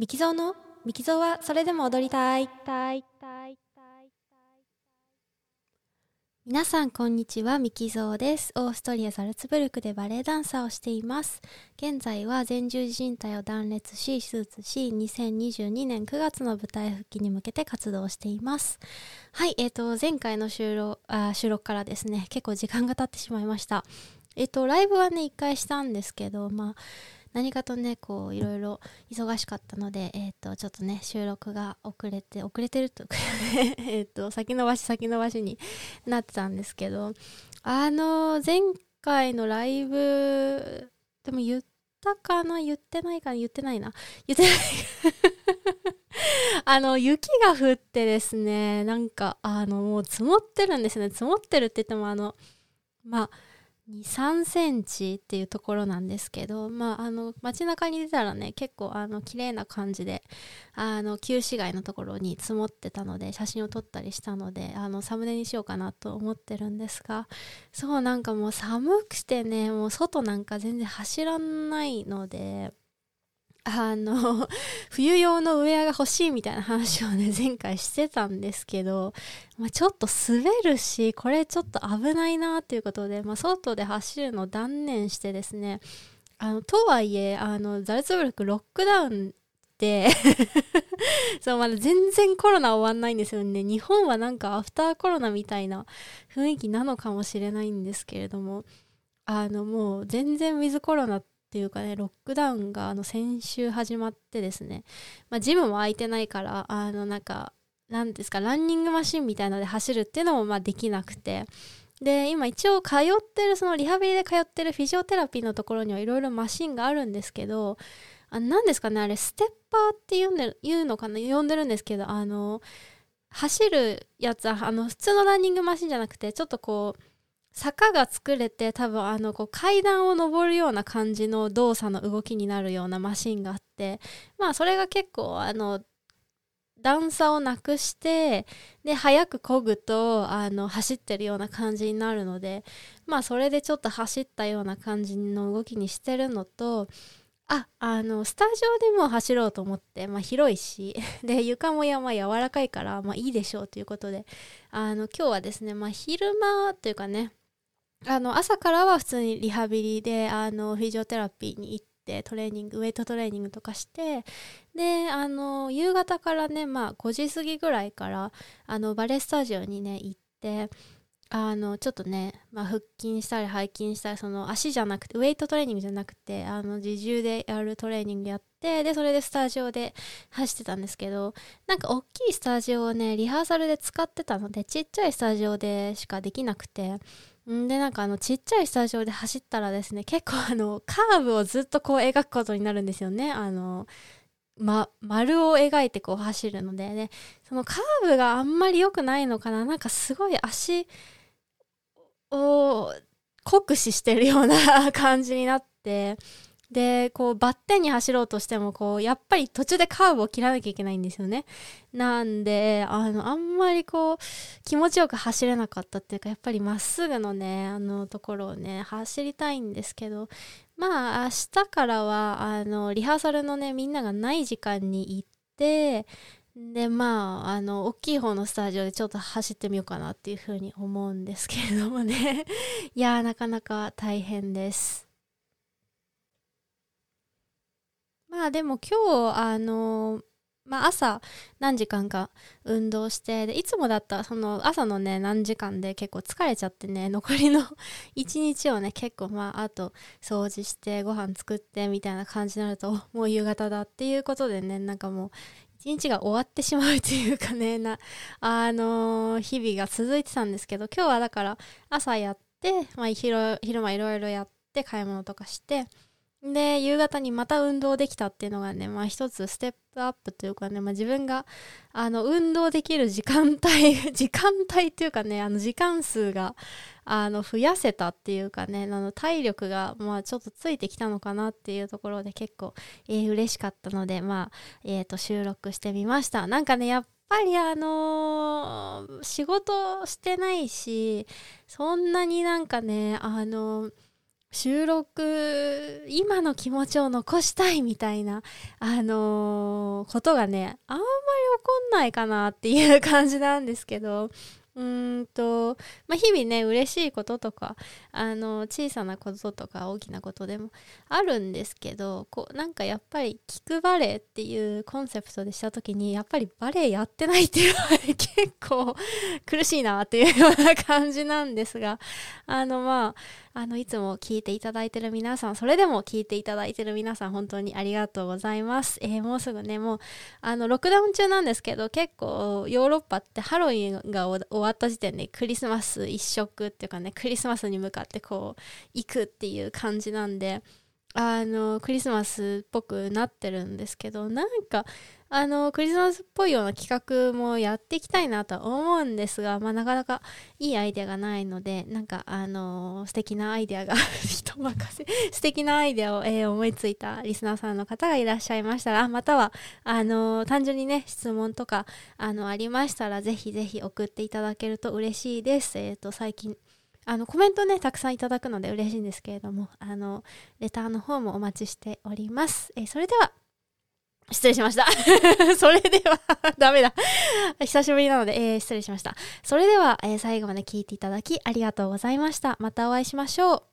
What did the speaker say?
ミキゾーの？ミキゾーはそれでも踊りたい。皆さんこんにちは、ミキゾーです。オーストリア・ザルツブルクでバレエダンサーをしています。現在は前十字靭帯を断裂し、手術し、2022年9月の舞台復帰に向けて活動しています。はい、えっ、と、前回の収録あ収録からですね、結構時間が経ってしまいました。えっ、と、ライブはね、一回したんですけど、まあ、何かとねこういろいろ忙しかったので、えー、とちょっとね収録が遅れて遅れてると えっと先延ばし先延ばしになってたんですけどあの前回のライブでも言ったかな？言ってないかな？言ってないな。言ってない あの雪が降ってですねなんかあのもう積もってるんですね。積もってるって言ってもあのまあ23センチっていうところなんですけど、まあ、あの街中に出たらね結構あの綺麗な感じであの旧市街のところに積もってたので写真を撮ったりしたのであのサムネにしようかなと思ってるんですがそうなんかもう寒くてねもう外なんか全然走らないので。あの 冬用のウェアが欲しいみたいな話をね 前回してたんですけど、まあ、ちょっと滑るしこれちょっと危ないなっていうことで、まあ、外で走るのを断念してですねあのとはいえあのザルツブルクロックダウンで そうまだ全然コロナ終わんないんですよね。日本はなんかアフターコロナみたいな雰囲気なのかもしれないんですけれどもあのもう全然ウィズコロナっていうかねロックダウンがあの先週始まってですね、まあ、ジムも空いてないからあのなんか何ですかランニングマシンみたいので走るっていうのもまあできなくて。で今一応通ってるそのリハビリで通ってるフィジオテラピーのところにはいろいろマシンがあるんですけどあ何ですかねあれステッパーって言うんで言うのかな呼んでるんですけどあの走るやつはあの普通のランニングマシンじゃなくてちょっとこう坂が作れて多分あのこう階段を上るような感じの動作の動きになるようなマシンがあってまあそれが結構あの段差をなくしてで速く漕ぐとあの走ってるような感じになるのでまあそれでちょっと走ったような感じの動きにしてるのとああのスタジオでも走ろうと思って、まあ、広いし で床もやま柔らかいから、まあ、いいでしょうということであの今日はですね、まあ、昼間というかねあの朝からは普通にリハビリであのフィジオテラピーに行ってトレーニングウェイトトレーニングとかしてであの夕方からねまあ5時過ぎぐらいからあのバレエスタジオにね行ってあのちょっとね、まあ、腹筋したり背筋したりその足じゃなくてウェイトトレーニングじゃなくてあの自重でやるトレーニングやってでそれでスタジオで走ってたんですけどなんか大きいスタジオをねリハーサルで使ってたのでちっちゃいスタジオでしかできなくてでなんかあのちっちゃいスタジオで走ったらですね結構あのカーブをずっとこう描くことになるんですよね。あのま、丸を描いてこう走るので。ねそのカーブがあんまり良くないのかな。なんかすごい足を酷使してるような 感じになって。でこうバッテンに走ろうとしてもこうやっぱり途中でカーブを切らなきゃいけないんですよね。なんであのあんまりこう気持ちよく走れなかったっていうかやっぱりまっすぐのねあのところをね走りたいんですけどまあ明日からはあのリハーサルのねみんながない時間に行ってでまああの大きい方のスタジオでちょっと走ってみようかなっていうふうに思うんですけれどもね。いやなかなか大変です。まあでも今日あのまあ朝何時間か運動してでいつもだったらその朝のね何時間で結構疲れちゃってね 残りの一日をね結構まああと掃除してご飯作ってみたいな感じになるともう夕方だっていうことでねなんかもう一日が終わってしまうというかね なあのー、日々が続いてたんですけど今日はだから朝やって、まあ、昼昼間いろいろやって買い物とかしてで夕方にまた運動できたっていうのがねまあ一つステップアップというかね、まあ、自分があの運動できる時間帯 時間帯っていうかねあの時間数があの増やせたっていうかねあの体力がまあちょっとついてきたのかなっていうところで結構、えー、嬉しかったのでまあ、えー、と収録してみました。なんかねやっぱりあのー、仕事してないしそんなになんかねあのー収録今の気持ちを残したいみたいなあのー、ことがねあんまり起こんないかなっていう感じなんですけどうんと、まあ、日々ね嬉しいこととかあの小さなこととか大きなことでもあるんですけどこうなんかやっぱり聞くバレエっていうコンセプトでした時にやっぱりバレエやってないっていうのは、結構苦しいなっていうような感じなんですがあのまああのいつも聞いていただいてる皆さんそれでも聞いていただいてる皆さん本当にありがとうございます、えー、もうすぐねもうあのロックダウン中なんですけど結構ヨーロッパってハロウィンが終わった時点でクリスマス一色っていうかねクリスマスに向かってこう行くっていう感じなんであのクリスマスっぽくなってるんですけどなんかあのクリスマスっぽいような企画もやっていきたいなとは思うんですが、まあ、なかなかいいアイデアがないのでなんかあの素敵なアイデアが 人任せ素敵なアイデアを、えー、思いついたリスナーさんの方がいらっしゃいましたらまたはあの単純にね質問とかあのありましたらぜひぜひ送っていただけると嬉しいです。えっ、ー、と最近あのコメントねたくさんいただくので嬉しいんですけれどもあのレターの方もお待ちしております。えー、それでは失礼しました。それでは ダメだ。久しぶりなので、えー、失礼しました。それでは、えー、最後まで聞いていただきありがとうございました。またお会いしましょう。